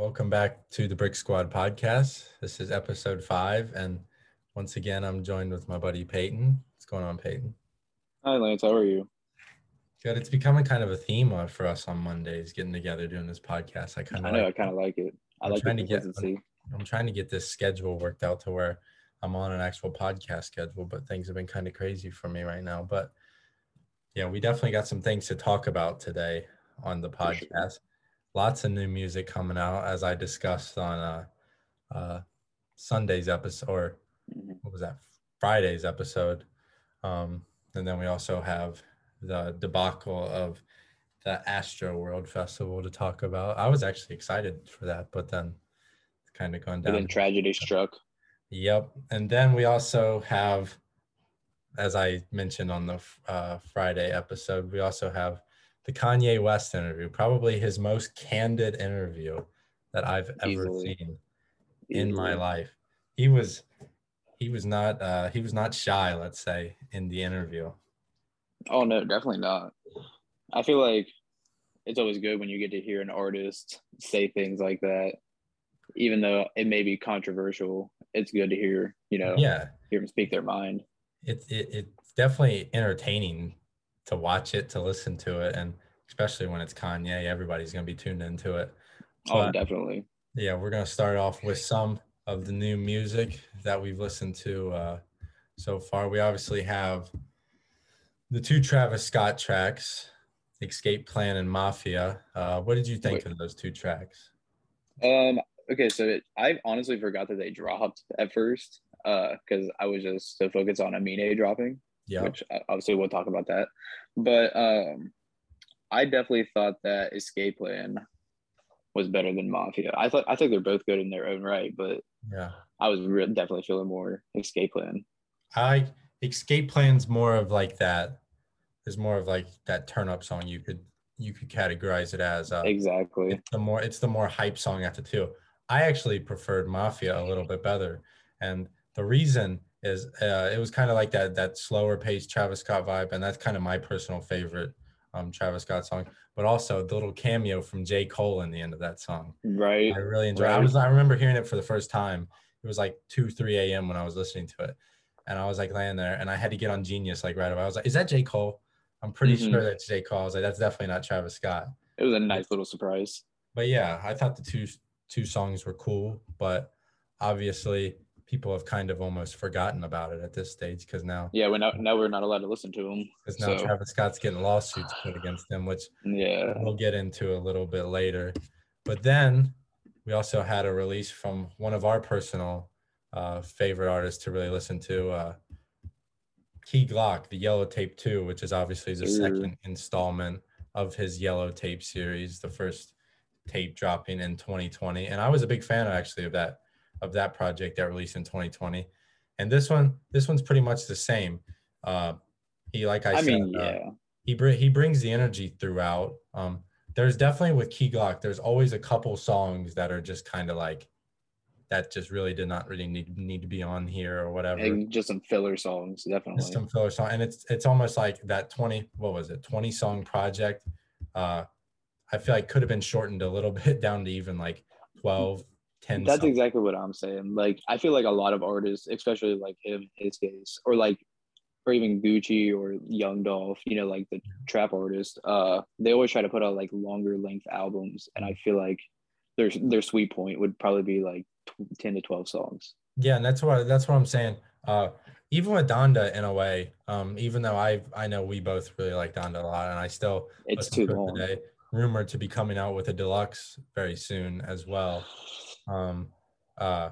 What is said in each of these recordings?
welcome back to the Brick Squad podcast. This is episode five, and once again, I'm joined with my buddy Peyton. What's going on, Peyton? Hi, Lance. How are you? Good. It's becoming kind of a theme for us on Mondays, getting together doing this podcast. I kind I of know. like, I kind of like it. I I'm like trying to get- consistency. I'm trying to get this schedule worked out to where I'm on an actual podcast schedule, but things have been kind of crazy for me right now. But yeah, we definitely got some things to talk about today on the podcast. Lots of new music coming out, as I discussed on uh, uh, Sunday's episode, or Mhm. what was that? Friday's episode. Um, and then we also have the debacle of the Astroworld Festival to talk about. I was actually excited for that, but then it's kind of gone But down. then tragedy struck. Yep. And then we also have, as I mentioned on the uh, Friday episode, we also have the Kanye West interview, probably his most candid interview that I've ever Easily. seen in my life. He was he was not uh he was not shy, let's say, in the interview. Oh no, definitely not. I feel like it's always good when you get to hear an artist say things like that, even though it may be controversial. It's good to hear, you know, Yeah. hear them speak their mind. It's it, it's definitely entertaining to watch it, to listen to it, and especially when it's Kanye, everybody's gonna be tuned into it. Oh, definitely. Yeah, we're gonna start off with some of the new music that we've listened to uh, so far. We obviously have the two Travis Scott tracks, "Escape Plan" and "Mafia." Uh, what did you think Wait. of those two tracks? Um. Okay, so it, I honestly forgot that they dropped at first, uh, because I was just so focused on Amine dropping. Yeah, which uh, obviously we'll talk about that. But um, I definitely thought that Escape Plan was better than Mafia. I thought I think they're both good in their own right, but yeah. I was re- definitely feeling more Escape Plan. I "Escape Plan's more of like that. Is more of like that turn up song. You could you could categorize it as. Uh, Exactly. the more it's the more hype song after two. I actually preferred Mafia a little bit better, and the reason is uh, it was kind of like that that slower paced Travis Scott vibe, and that's kind of my personal favorite um, Travis Scott song. But also the little cameo from J Cole in the end of that song. Right. I really enjoyed. I was I remember hearing it for the first time. It was like two three a.m. when I was listening to it, and I was like laying there, and I had to get on Genius like right away. I was like, "Is that J Cole?" I'm pretty Mhm. sure that's J Cole. I was like, "That's definitely not Travis Scott." It was a nice little surprise. but yeah, I thought the two two songs were cool, but obviously people have kind of almost forgotten about it at this stage because now Yeah. We're not now we're not allowed to listen to them. because now So Travis Scott's getting lawsuits put against him, which yeah. we'll get into a little bit later. But then we also had a release from one of our personal uh, favorite artists to really listen to, uh, Key Glock, the Yellow Tape 2, which is obviously the Sure. second installment of his Yellow Tape series, the first tape dropping in 2020. And I was a big fan actually of that of that project that released in 2020. And this one, this one's pretty much the same. Uh, he, like I, I said, mean, uh, he br- he brings the energy throughout. Um, there's definitely with Key Glock, there's always a couple songs that are just kind of like that just really did not really need need to be on here or whatever. And just some filler songs, definitely. Just some filler song, and it's it's almost like that twenty what was it twenty song project. Uh, I feel like could have been shortened a little bit down to even like 12, 10 That's songs. exactly what I'm saying. Like, I feel like a lot of artists, especially like him, in his case, or like, or even Gucci or Young Dolph, you know, like the trap artist, uh, they always try to put out like longer length albums, and I feel like their their sweet point would probably be like tw- ten to twelve songs. Yeah, and that's what that's what I'm saying. Uh, even with Donda, in a way, um, even though I I know we both really like Donda a lot, and I still It's too to long. today. Rumored to be coming out with a deluxe very soon as well. Um, uh,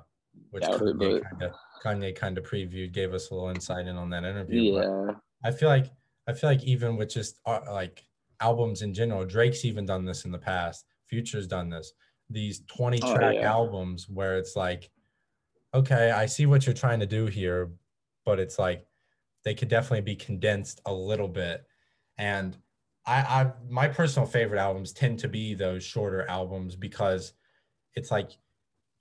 which Kanye kind of Kanye kind of previewed, gave us a little insight in on that interview. Yeah, I feel like I feel like even with just uh, like albums in general, Drake's even done this in the past. Future's done this. These 20 Oh, track yeah. albums where it's like, okay, I see what you're trying to do here, but it's like they could definitely be condensed a little bit. And I, I my personal favorite albums tend to be those shorter albums because it's like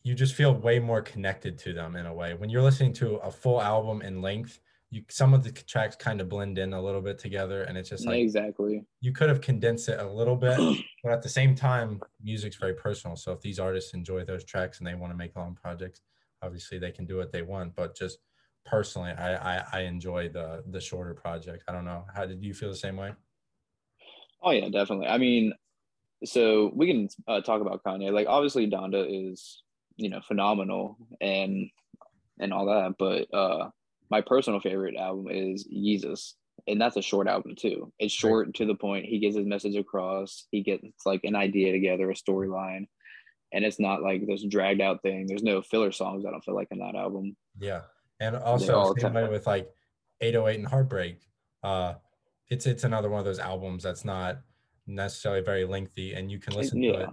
you just feel way more connected to them in a way. When you're listening to a full album in length, you some of the tracks kind of blend in a little bit together and it's just like exactly. you could have condensed it a little bit but at the same time music's very personal so if these artists enjoy those tracks and they want to make long projects obviously they can do what they want but just personally i i, I enjoy the the shorter project i don't know how did you feel the same way Oh yeah, definitely. I mean, so we can uh, talk about Kanye. Like obviously Donda is, you know, phenomenal and and all that, but uh my personal favorite album is jesus And that's a short album too. It's short right. to the point. He gets his message across. He gets like an idea together, a storyline, and it's not like this dragged out thing. There's no filler songs. I don't feel like in that album. Yeah, and also same way with like 808 and Heartbreak. Uh, it's it's another one of those albums that's not necessarily very lengthy and you can listen yeah. to it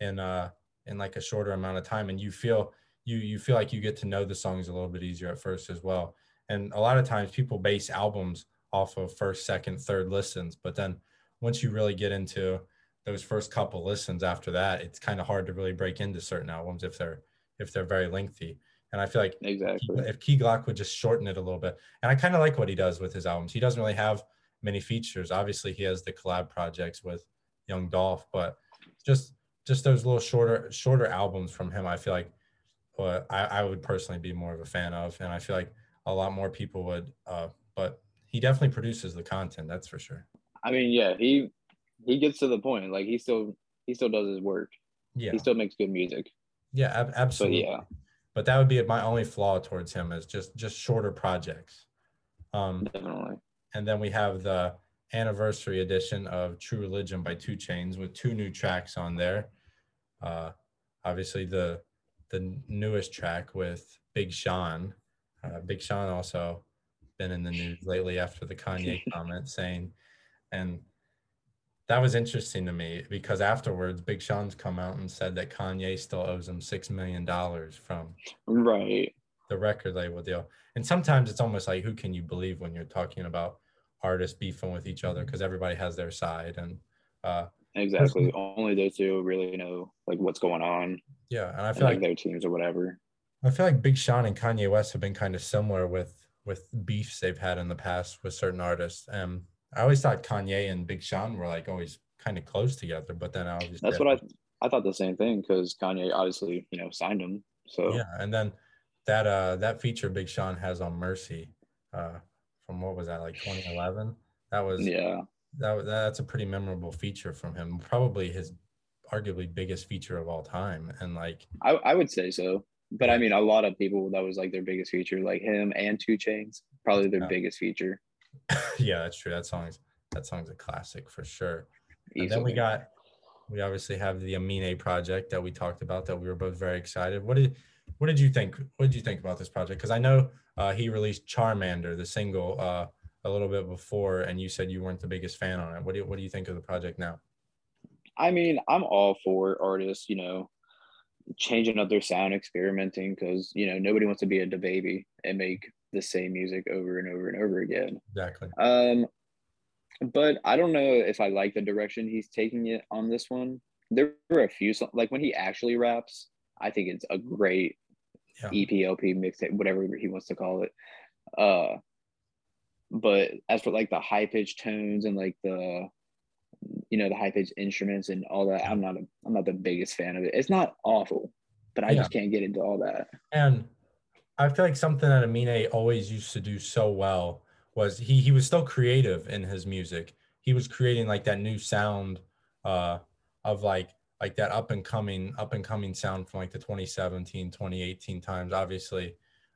in uh in like a shorter amount of time and you feel you you feel like you get to know the songs a little bit easier at first as well. And a lot of times people base albums off of first second third listens but then once you really get into those first couple listens after that it's kind of hard to really break into certain albums if they're if they're very lengthy. And i feel like exactly. if key glock would just shorten it a little bit. And i kind of like what he does with his albums. He doesn't really have many features. Obviously, he has the collab projects with Young Dolph, but just just those little shorter shorter albums from him, I feel like what I, I would personally be more of a fan of, and I feel like a lot more people would. Uh, but he definitely produces the content, that's for sure. I mean, yeah, he he gets to the point. Like he still he still does his work. Yeah, he still makes good music. Yeah, ab- absolutely. But yeah, but that would be my only flaw towards him is just just shorter projects. Um, Definitely. And then we have the anniversary edition of True Religion by 2 Chainz with two new tracks on there. Uh, obviously, the the newest track with Big Sean. Uh, Big Sean also been in the news lately after the Kanye comment saying, and that was interesting to me because afterwards, Big Sean's come out and said that Kanye still owes him six million dollars from right the record label deal. And sometimes it's almost like who can you believe when you're talking about artists beefing with each other because everybody has their side and uh exactly only those two really know like what's going on yeah and i feel and, like, like their teams or whatever i feel like big sean and kanye west have been kind of similar with with beefs they've had in the past with certain artists and i always thought kanye and big sean were like always kind of close together but then obviously that's what i i thought the same thing because kanye obviously you know signed him so yeah and then that uh that feature big sean has on mercy uh from what was that like 2011? That was yeah. That that's a pretty memorable feature from him. Probably his arguably biggest feature of all time. And like I, I would say so. But I mean a lot of people that was like their biggest feature, like him and 2 Chainz, probably their yeah. biggest feature. yeah, that's true. That song's that song's a classic for sure. Easily. And then we got we obviously have the Amine project that we talked about that we were both very excited. What did what did you think? What did you think about this project? Because I know uh, he released Charmander, the single, uh, a little bit before, and you said you weren't the biggest fan on it. What do you, what do you think of the project now? I mean, I'm all for artists, you know, changing up their sound, experimenting, because you know nobody wants to be a baby and make the same music over and over and over again. Exactly. Um, but I don't know if I like the direction he's taking it on this one. There were a few like when he actually raps, I think it's a great yeah. EPLP mixtape, whatever he wants to call it. Uh, but as for like the high pitched tones and like the you know the high pitched instruments and all that, I'm not a I'm not the biggest fan of it. It's not awful, but I yeah. just can't get into all that. And I feel like something that Amine always used to do so well was he he was still creative in his music. He was creating like that new sound uh of like like that up and coming up and coming sound from like the 2017 2018 times obviously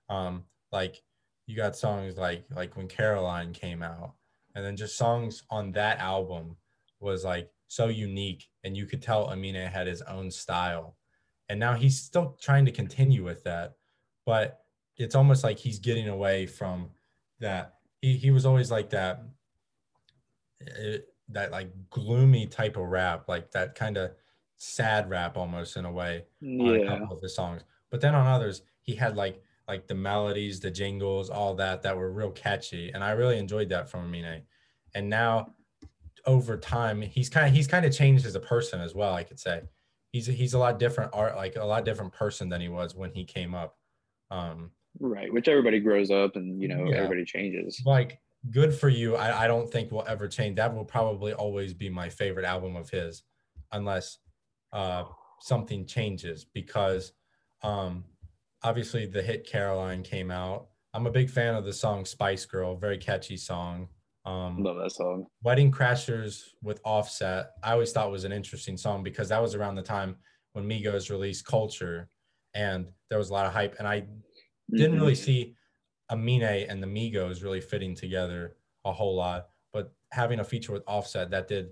um like you got songs like like when caroline came out and then just songs on that album was like so unique and you could tell amine had his own style and now he's still trying to continue with that but it's almost like he's getting away from that he, he was always like that it, eh, that like gloomy type of rap like that kind of sad rap almost in a way yeah. on a couple of his songs. But then on others, he had like like the melodies, the jingles, all that that were real catchy, and I really enjoyed that from Amine. And now, over time, he's kind of he's kind of changed as a person as well. I could say he's he's a lot different art, like a lot different person than he was when he came up. Um, Right, which everybody grows up and you know Yeah. everybody changes. like good for you I, I don't think will ever change that will probably always be my favorite album of his unless uh something changes because um obviously the hit caroline came out i'm a big fan of the song spice girl very catchy song um Love that song. wedding crashers with offset i always thought was an interesting song because that was around the time when migos released culture and there was a lot of hype and i didn't Mhm. really see Amine and the Migos really fitting together a whole lot, but having a feature with Offset that did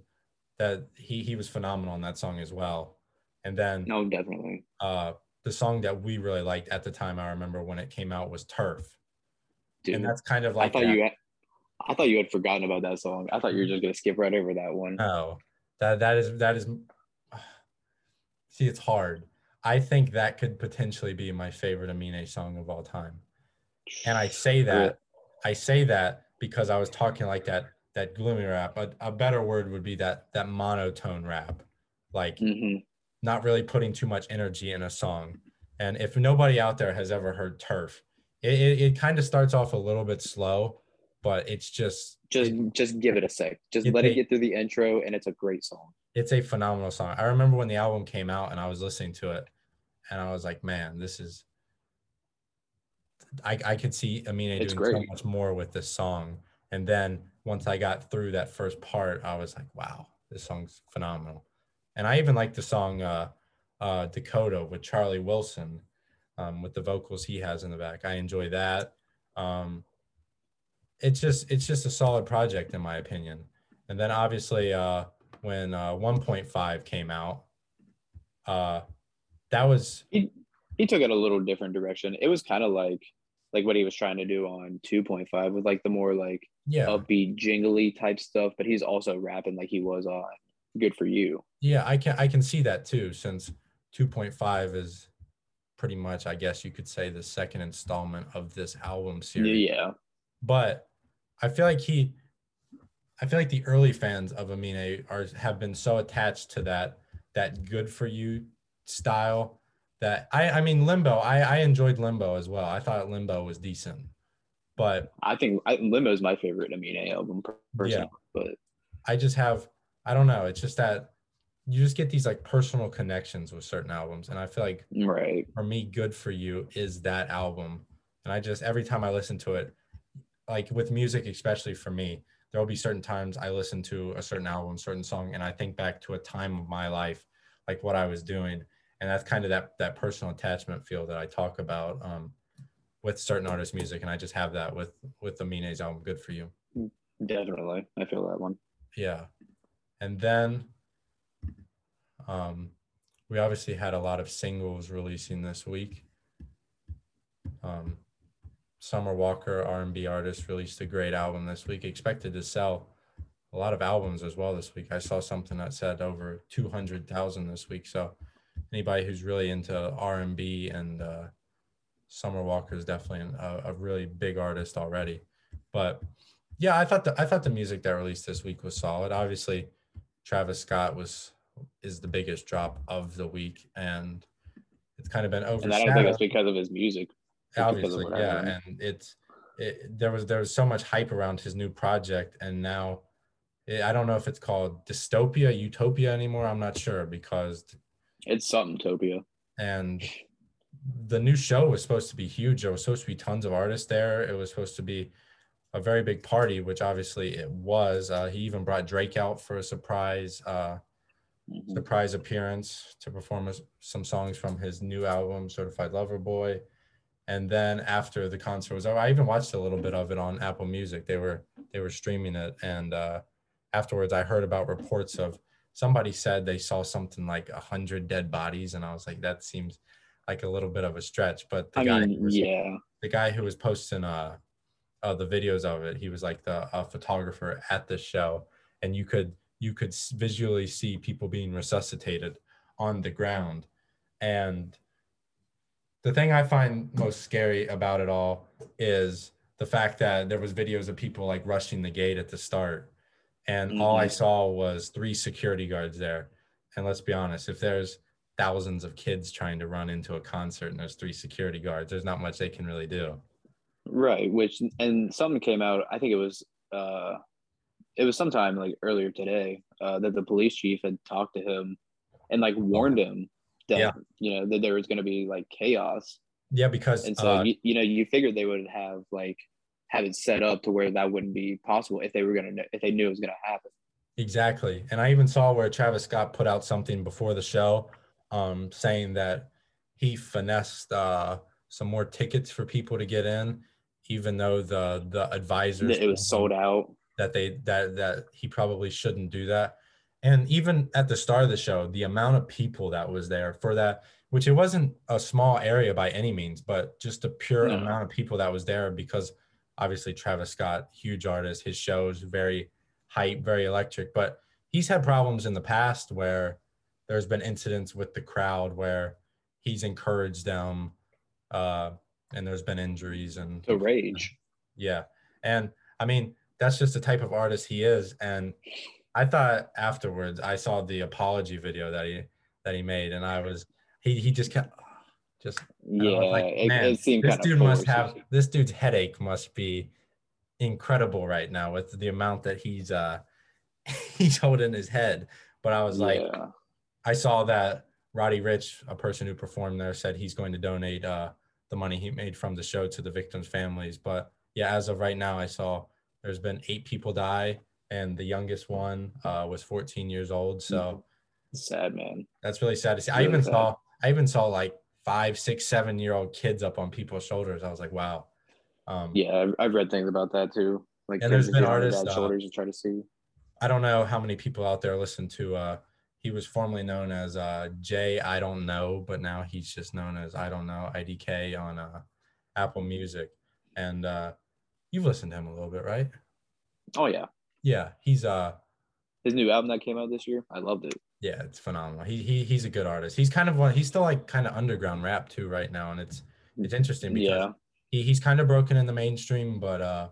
that he he was phenomenal in that song as well. And then No, definitely. uh the song that we really liked at the time, I remember when it came out was Turf. Dude, and that's kind of I like thought that. you had, I thought you had forgotten about that song. I thought you were just gonna skip right over that one. No, that that is that is. See, it's hard. I think that could potentially be my favorite Amine song of all time, and I say that I say that because I was talking like that that gloomy rap. A, a better word would be that that monotone rap, like hmm not really putting too much energy in a song. And if nobody out there has ever heard Turf, it it, it kind of starts off a little bit slow, but it's just Just just give it a sec. Just let it get through the intro, and it's a great song. it's a phenomenal song. I remember when the album came out and I was listening to it and I was like, man, this is I, I could see Amine It's doing so much more with this song. And then once I got through that first part, I was like, wow, this song's phenomenal. And I even like the song uh, uh, Dakota with Charlie Wilson um, with the vocals he has in the back. I enjoy that. Um, it's just it's just a solid project in my opinion. And then obviously uh, when uh, 1.5 came out, uh, that was He he took it a little different direction. It was kind of like like what he was trying to do on 2.5 with like the more like yeah upbeat jingly type stuff, but he's also rapping like he was on Good for You. Yeah I can I can see that too since 2.5 is pretty much I guess you could say the second installment of this album series. Yeah. but I feel like he, I feel like the early fans of Amine are have been so attached to that that good for you style that I I mean Limbo I I enjoyed Limbo as well. I thought Limbo was decent, but I think I, Limbo is my favorite Amine album per- personally, but I just have I don't know. It's just that you just get these like personal connections with certain albums, and I feel like right. for me, Good for You is that album. And I just, every time I listen to it, like with music, especially for me, there will be certain times I listen to a certain album, certain song, and I think back to a time of my life, like what I was doing. And that's kind of that, that personal attachment feel that I talk about um, with certain artists' music. And I just have that with, with the Mine's album, Good for You. Definitely. I feel that one. Yeah. And then um, we obviously had a lot of singles releasing this week. Um, Summer Walker, R&B artist, released a great album this week. Expected to sell a lot of albums as well this week. I saw something that said over 200,000 this week. So anybody who's really into R&B and uh, Summer Walker is definitely a, a really big artist already. But yeah, I thought the I thought the music that released this week was solid. Obviously, Travis Scott was is the biggest drop of the week, and it's kind of been And I don't think overshadowed. that's because of his music. It's because of Obviously, I yeah, and it's it, there was there was so much hype around his new project, and now eh, I don't know if it's called dystopia, utopia anymore. I'm not sure because It's something Topia. and the new show was supposed to be huge. There was supposed to be tons of artists there. It was supposed to be a very big party, which obviously it was. Uh, he even brought Drake out for a surprise uh, Mhm. surprise appearance to perform us- some songs from his new album, Certified Lover Boy. And then after the concert was over, I even watched a little bit of it on Apple Music. They were they were streaming it, and uh, afterwards, I heard about reports of somebody said they saw something like a hundred dead bodies, and I was like, that seems like a little bit of a stretch. But the I guy, mean, who was, yeah. the guy who was posting uh, uh the videos of it, he was like the uh, photographer at the show, and you could you could visually see people being resuscitated on the ground, and the thing I find most scary about it all is the fact that there was videos of people like rushing the gate at the start, and all I Mhm. saw was three security guards there. And let's be honest, if there's thousands of kids trying to run into a concert and there's three security guards. There's not much they can really do. Right. Which and something came out. I think it was uh, it was sometime like earlier today uh, that the police chief had talked to him and like warned him that Yeah. you know that there was going to be like chaos. Yeah, because And so uh, you, you know you figured they would have like have it set up to where that wouldn't be possible if they were gonna know, if they knew it was gonna happen. Exactly. And I even saw where Travis Scott put out something before the show um, saying that he finessed uh, some more tickets for people to get in, even though the the advisors It was sold out. That they that that he probably shouldn't do that. And even at the start of the show, the amount of people that was there for that, which it wasn't a small area by any means, but just the pure No. amount of people that was there because obviously Travis Scott, huge artist, his shows very hype, very electric, but he's had problems in the past where there's been incidents with the crowd where he's encouraged them uh, and there's been injuries and To rage. yeah. And I mean, that's just the type of artist he is. And I thought afterwards I saw the apology video that he that he made and I was he he just kept just Yeah, like, it, man, this dude must have this dude's headache must be incredible right now with the amount that he's uh he's holding his head. But I was like, yeah. I saw that Roddy Ricch, a person who performed there, said he's going to donate uh, the money he made from the show to the victims' families. But yeah, as of right now, I saw there's been eight people die, and the youngest one uh, was 14 years old. So sad man. that's really sad to see. I even sad. saw I even saw like five, six, seven year old kids up on people's shoulders. I was like, wow. Um, Yeah, I've, I've read things about that too. Like And there's been get on their artists, uh, shoulders to try to see. I don't know how many people out there listen to. Uh, he was formerly known as uh, Jay I don't know, but now he's just known as I don't know IDK on uh, Apple Music. And uh, you've listened to him a little bit, right? Oh yeah, Yeah, he's uh, his new album that came out this year, I loved it. yeah, it's phenomenal. He he he's a good artist. He's kind of one. He's still like kind of underground rap too right now, and it's it's interesting because Yeah, he, he's kind of broken in the mainstream, but uh,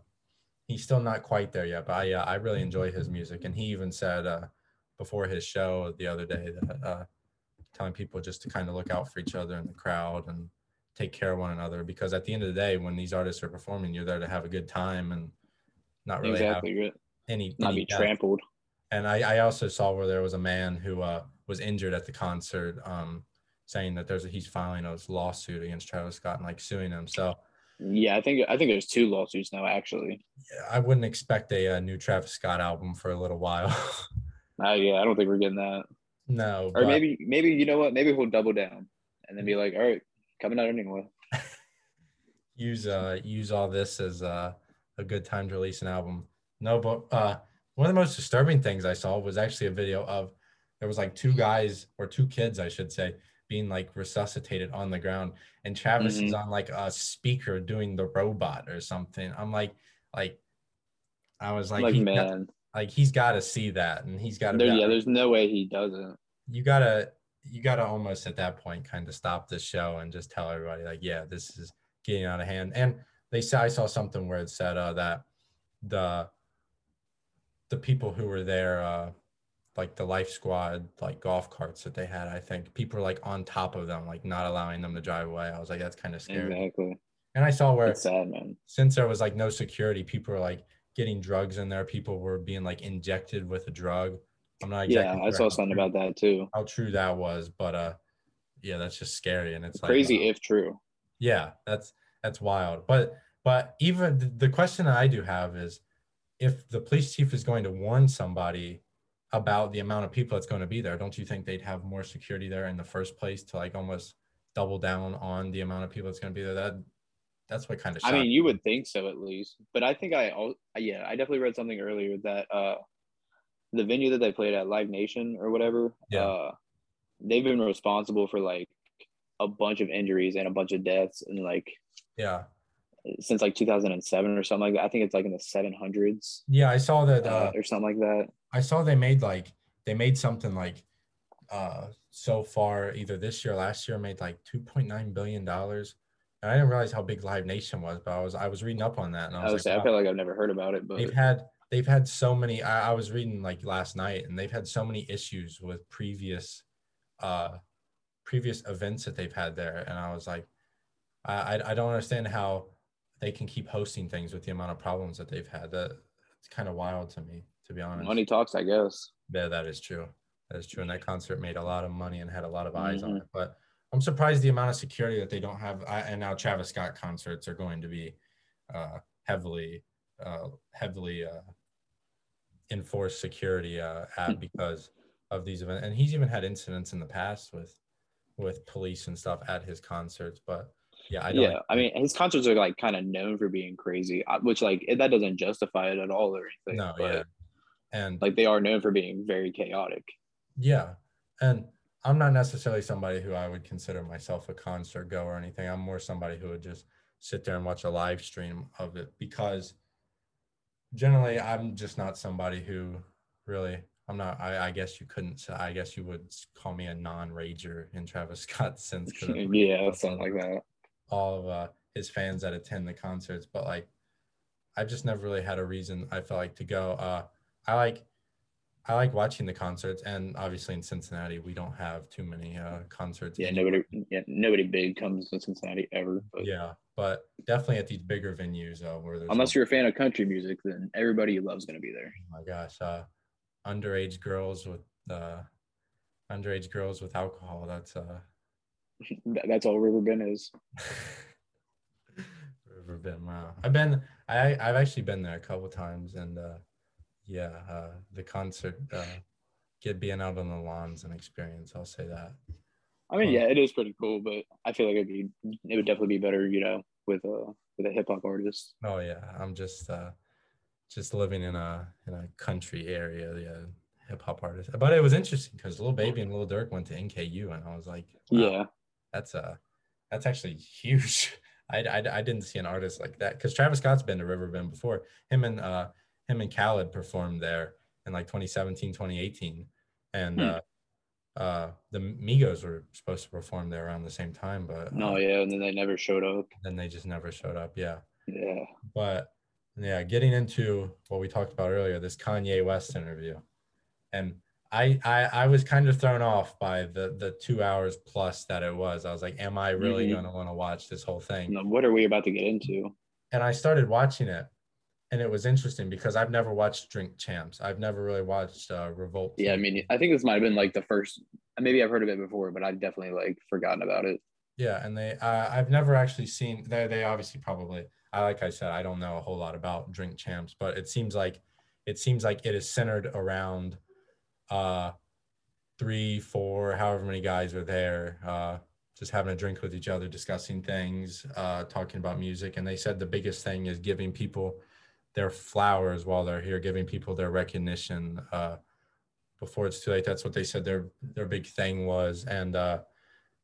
he's still not quite there yet. But I, uh, I really enjoy his music, and he even said uh, before his show the other day that uh, telling people just to kind of look out for each other in the crowd and take care of one another because at the end of the day, when these artists are performing, you're there to have a good time and not really exactly. right. any, Not any be death. trampled. And I, I also saw where there was a man who uh, was injured at the concert, um, saying that there's a, he's filing a lawsuit against Travis Scott and like suing him. So Yeah, I think I think there's two lawsuits now actually. yeah, I wouldn't expect a, uh new Travis Scott album for a little while. Uh, yeah, I don't think we're getting that. no, Or but maybe maybe you know what? Maybe he'll double down and then be like, all right, coming out anyway. use uh use all this as uh, a good time to release an album. No, but uh, one of the most disturbing things I saw was actually a video of there was like two guys or two kids, I should say, being like resuscitated on the ground, and Travis is Mm-hmm. on like a speaker doing the robot or something. I'm like, like, I was like, Like, he got- man, like he's got to see that, and he's got to. there, yeah, there's no way he doesn't. you gotta you gotta almost at that point kind of stop the show and just tell everybody like yeah this is getting out of hand and they said i saw something where it said uh, that the the people who were there uh like the life squad like golf carts that they had i think people were like on top of them like not allowing them to drive away i was like that's kind of scary Exactly. and i saw where It's sad, man. since there was like no security people were like getting drugs in there people were being like injected with a drug i'm not exactly yeah, I saw something true- about that too. how true that was, but uh yeah, that's just scary and it's like, Crazy if true. yeah, that's that's wild. But but even the question that I do have is if the police chief is going to warn somebody about the amount of people that's going to be there, don't you think they'd have more security there in the first place to like almost double down on the amount of people that's going to be there? That that's what kind of I mean, you would think so at least, but I think I, yeah, I definitely read something earlier that uh, the venue that they played at Live Nation or whatever, Yeah. uh, they've been responsible for like a bunch of injuries and a bunch of deaths and like yeah. since like 2007 or something like that. I think it's like in the 700s Yeah, I saw that uh, uh, or something like that. I saw they made like they made something like uh so far either this year or last year made like 2.9 billion dollars and i didn't realize how big live nation was but i was i was reading up on that and i I was was like say, I feel like I've never heard about it, but they've had they've had so many I, I was reading like last night and they've had so many issues with previous uh previous events that they've had there, and I was like, I I, don't understand how they can keep hosting things with the amount of problems that they've had. That it's kind of wild to me, to be honest. Money talks, I guess. Yeah, that is true. That is true. And that concert made a lot of money and had a lot of eyes on Mhm. it. But I'm surprised the amount of security that they don't have. I, and now Travis Scott concerts are going to be uh, heavily, uh, heavily uh, enforced security uh, at because of these events. And he's even had incidents in the past with with police and stuff at his concerts. But yeah, I don't. yeah, I mean, his concerts are like kind of known for being crazy, uh, which like that doesn't justify it at all or anything. no, but, yeah. And like they are known for being very chaotic. Yeah. And I'm not necessarily somebody who I would consider myself a concert goer or anything. I'm more somebody who would just sit there and watch a live stream of it because generally I'm just not somebody who really I'm not I, I guess you couldn't I guess you would call me a non-rager in Travis Scott's sense yeah, something like that. all of uh, his fans that attend the concerts, but like I've just never really had a reason I felt like to go. Uh, I like I like watching the concerts, and obviously in Cincinnati we don't have too many uh, concerts. Yeah, anyway. nobody, yeah, nobody big comes to Cincinnati ever. But Yeah, but definitely at these bigger venues uh, where there's unless you're a fan of country music, then everybody you love is gonna be there. oh my gosh, uh, underage girls with uh, underage girls with alcohol. That's uh, That's all Riverbend is. River Bend. Wow. I've been I I've actually been there a couple times and uh yeah, uh the concert uh get being out on the lawns an experience, I'll say that. I mean, yeah, it is pretty cool, but I feel like it'd be it would definitely be better, you know, with a with a hip hop artist. Oh yeah, I'm just uh just living in a in a country area, yeah, hip hop artist. But it was interesting because Lil Baby and Lil Durk went to NKU and I was like, wow, Yeah, that's uh that's actually huge. I, I, I didn't see an artist like that because Travis Scott's been to Riverbend before. Him and uh him and Khaled performed there in like 2017, 2018, and Hmm. uh, uh the Migos were supposed to perform there around the same time, but no, uh, yeah, and then they never showed up. then they just never showed up. Yeah, Yeah, but yeah, getting into what we talked about earlier, this Kanye West interview, and I, I I was kind of thrown off by the the two hours plus that it was. I was like, am I really Mhm. going to want to watch this whole thing? What are we about to get into? And I started watching it, and it was interesting because I've never watched Drink Champs. I've never really watched uh, Revolt. Yeah, I mean, I think this might have been like the first. Maybe I've heard of it before, but I've definitely like forgotten about it. Yeah, and they uh, I've never actually seen they they obviously probably I like I said I don't know a whole lot about Drink Champs, but it seems like it seems like it is centered around uh three, four, however many guys are there, uh just having a drink with each other, discussing things, uh talking about music. And they said the biggest thing is giving people their flowers while they're here, giving people their recognition uh before it's too late. That's what they said their their big thing was. And uh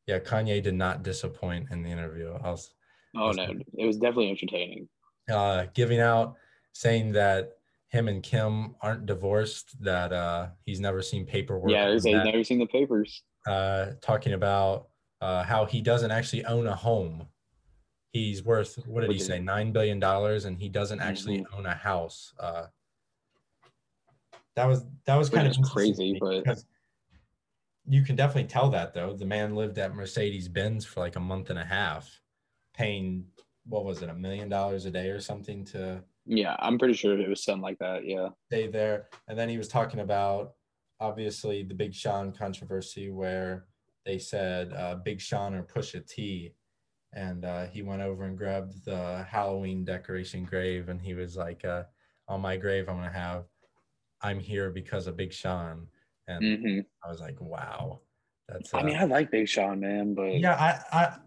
yeah, Kanye did not disappoint in the interview. I was Oh no, it was definitely entertaining. uh, giving out, saying that him and Kim aren't divorced, that uh, he's never seen paperwork. yeah, he's that, never seen the papers. uh, talking about uh, how he doesn't actually own a home. He's worth what did he say? Nine billion dollars, and he doesn't actually Mm-hmm. own a house. Uh, that was that was kind of crazy, but- you can definitely tell that though. The man lived at Mercedes Benz for like a month and a half, paying what was it, a million dollars a day or something to Yeah, I'm pretty sure it was something like that. Yeah. stay there. And then he was talking about obviously the Big Sean controversy where they said uh, Big Sean or Pusha T. And uh, he went over and grabbed the Halloween decoration grave and he was like, uh, on my grave, I'm going to have, I'm here because of Big Sean. And hmm I was like, wow. That's, uh, I mean, I like Big Sean, man, but yeah, I, I,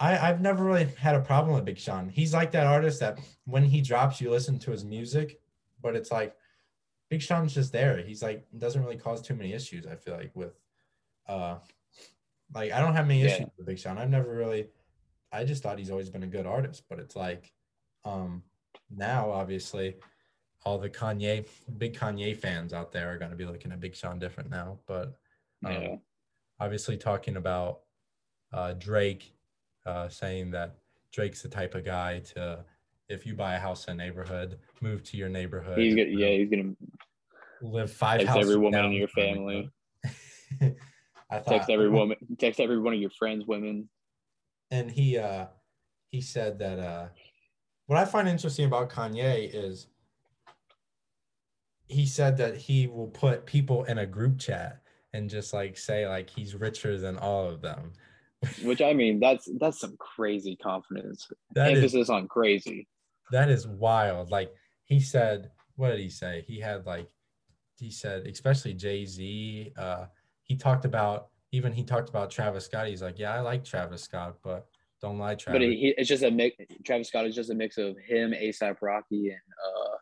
I, I've never really had a problem with Big Sean. He's like that artist that when he drops, you listen to his music, but it's like Big Sean's just there. He's like doesn't really cause too many issues. I feel like with, uh, like I don't have many Yeah. issues with Big Sean. I've never really, I just thought he's always been a good artist. But it's like, um, now obviously, all the Kanye, big Kanye fans out there are going to be looking at Big Sean different now. But um, yeah. obviously talking about uh, Drake uh, saying that Drake's the type of guy to, if you buy a house in a neighborhood, move to your neighborhood. He's gonna, yeah, he's gonna live five houses every woman in your family. I thought Text every woman. Text every one of your friends, women. And he uh he said that uh what I find interesting about Kanye is he said that he will put people in a group chat and just like say like he's richer than all of them. Which I mean, that's that's some crazy confidence. That is Emphasis on crazy. that is wild. Like he said, what did he say? He had like he said, especially Jay-Z, uh, he talked about even he talked about Travis Scott. He's like, Yeah, I like Travis Scott, but don't lie, Travis. But he, it's just a mix. Travis Scott is just a mix of him, ASAP Rocky, and uh,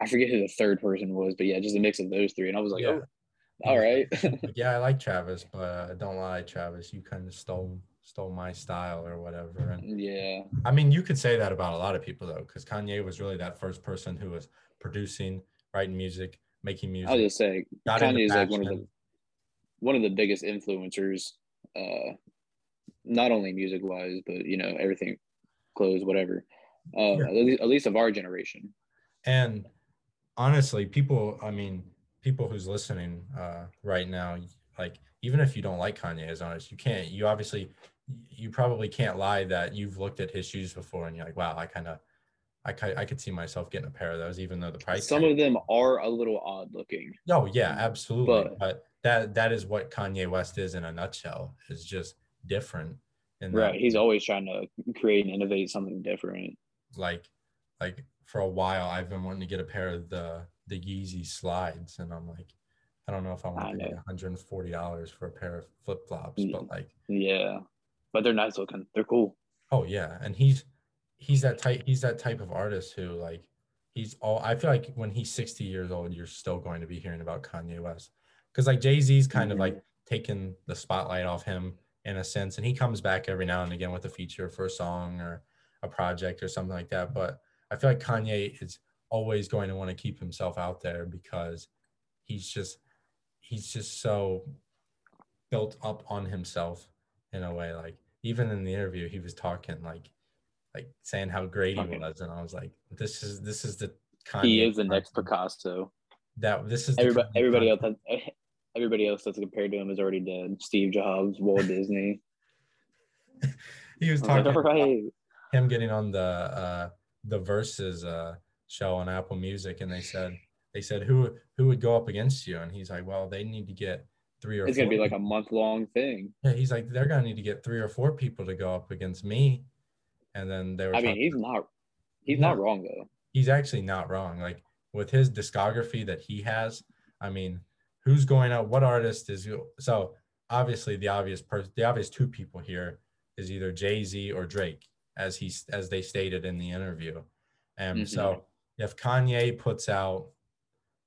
I forget who the third person was, but yeah, just a mix of those three. And I was like, Yeah. oh, all right. Like, yeah, I like Travis, but uh, don't lie, Travis. You kind of stole stole my style or whatever. And yeah, I mean, you could say that about a lot of people though, because Kanye was really that first person who was producing, writing music, making music. I'll just say got Kanye is like one of the one of the biggest influencers, uh, not only music wise, but you know everything, clothes, whatever. Uh, at, least, at least of our generation. And honestly, people, I mean, people who's listening uh, right now, like even if you don't like Kanye as honest, you can't. You obviously, you probably can't lie that you've looked at his shoes before and you're like, wow, I kind of, I, I could see myself getting a pair of those, even though the price. Some of them are a little odd looking. Oh yeah, absolutely. But- But, that that is what Kanye West is in a nutshell. Is just different. And Right. He's always trying to create and innovate something different. like like for a while I've been wanting to get a pair of the the Yeezy slides, and I'm like, I don't know if I I want to pay 140 dollars for a pair of flip flops, Mm. but like, Yeah. But they're nice looking. They're cool. oh yeah, and he's he's that type he's that type of artist who like he's all I feel like when he's 60 years old, you're still going to be hearing about Kanye West because like Jay Z's kind of Mhm. like taking the spotlight off him in a sense, and he comes back every now and again with a feature for a song or a project or something like that. But I feel like Kanye is always going to want to keep himself out there because he's just he's just so built up on himself in a way. Like even in the interview, he was talking like like saying how great he was, and I was like, this is this is the Kanye He is the next Picasso. that this is Everybody, everybody else, has, everybody else that's compared to him is already dead. Steve Jobs, Walt Disney. he was like, talking about right. him getting on the uh the Verzuz uh show on Apple Music and they said they said who who would go up against you and he's like well they need to get three or It's gonna four be like a month long thing. yeah he's like they're gonna need to get three or four people to go up against me and then they were I mean, he's not, he's No. not wrong though. he's actually not wrong like with his discography that he has I mean who's going out what artist is so obviously the obvious person the obvious two people here is either Jay-Z or Drake as he as they stated in the interview and Mhm. so if Kanye puts out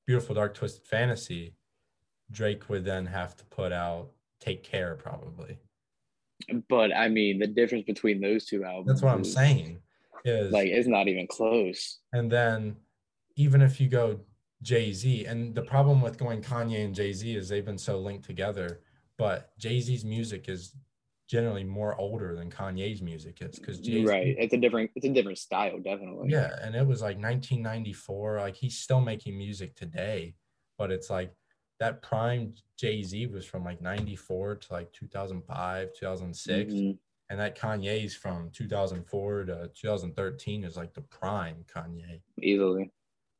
Beautiful Dark Twisted Fantasy Drake would then have to put out Take Care probably But I mean, the difference between those two albums. that's what I'm is, saying is Like, it's not even close. And then even if you go Jay Z, and the problem with going Kanye and Jay Z is they've been so linked together, but Jay Z's music is generally more older than Kanye's music is because Jay Right. It's a different. It's a different style, definitely. Yeah, and it was like 1994. Like he's still making music today, but it's like that prime Jay Z was from like 94 to like 2005, 2006 Mhm. and that Kanye's from 2004 to 2013 is like the prime Kanye. Easily.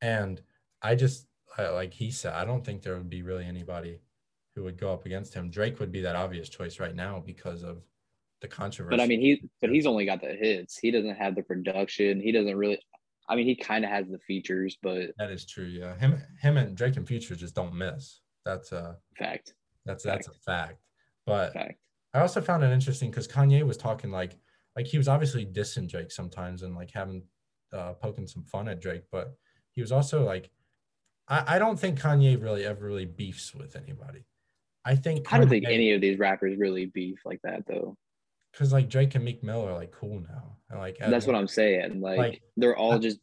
And I just I, like he said, I don't think there would be really anybody who would go up against him. Drake would be that obvious choice right now because of the controversy. But I mean, he. But he's only got the hits. He doesn't have the production. He doesn't really. I mean, he kind of has the features, but that is true. Yeah, him, him, and Drake and Future just don't miss. That's a fact, that's that's a fact. But fact. I also found it interesting because Kanye was talking like like he was obviously dissing Drake sometimes and like having uh, poking some fun at Drake, but he was also like, I, I don't think Kanye really ever really beefs with anybody. I think I don't think any of these rappers really beef like that, though. because like Drake and Meek Mill are like cool now, and like That's what I'm saying. Like, Like, they're all just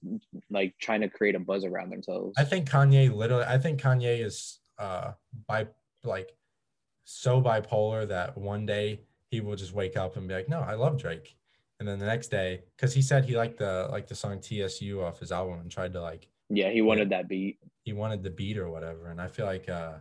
like trying to create a buzz around themselves. I think Kanye literally. I think Kanye is uh by like so bipolar that one day he will just wake up and be like, "No, I love Drake," and then the next day, because he said he liked the like the song TSU off his album and tried to like yeah, he wanted that beat. he wanted the beat or whatever, and I feel like uh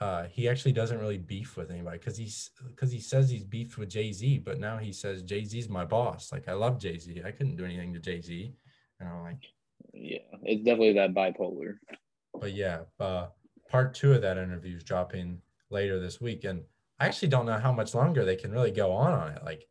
uh, he actually doesn't really beef with anybody because he's because he says he's beefed with Jay Z, but now he says Jay Z's my boss. Like I love Jay Z. I couldn't do anything to Jay Z. And I'm like, yeah, it's definitely that bipolar. But yeah, uh, part two of that interview is dropping later this week, and I actually don't know how much longer they can really go on on it. Like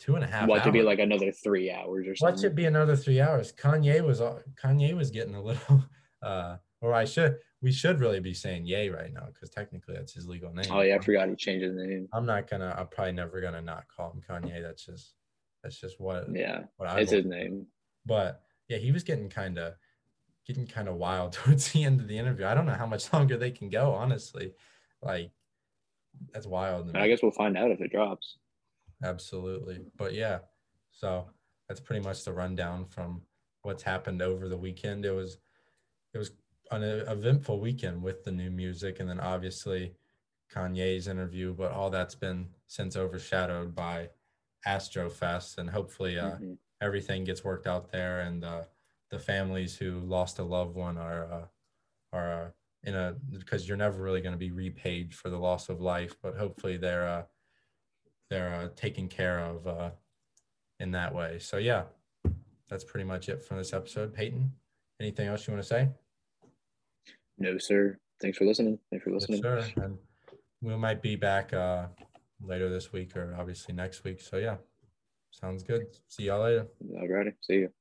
two and a half. What to be like another three hours or something? Watch it be another three hours. Kanye was uh, Kanye was getting a little, uh, or I should we should really be saying yay right now because technically that's his legal name. Oh yeah, I forgot he changed his name. I'm not gonna. I'm probably never gonna not call him Kanye. That's just that's just what Yeah, what I it's his name. But yeah, he was getting kind of getting kind of wild towards the end of the interview. I don't know how much longer they can go. Honestly, like that's wild. I guess we'll find out if it drops. Absolutely. But yeah, so that's pretty much the rundown from what's happened over the weekend. It was it was an eventful weekend with the new music and then obviously Kanye's interview, but all that's been since overshadowed by Astrofest and hopefully uh, Mhm. everything gets worked out there and uh, the families who lost a loved one are uh, are uh, in a because you're never really going to be repaid for the loss of life, but hopefully they're uh, they're uh, taken care of uh, in that way. So yeah, that's pretty much it for this episode. Peyton, anything else you want to say? No, sir. Thanks for listening. Thanks for Yes, listening. sir. And we might be back uh, later this week or obviously next week. So yeah, sounds good. See y'all later. Alrighty. See you.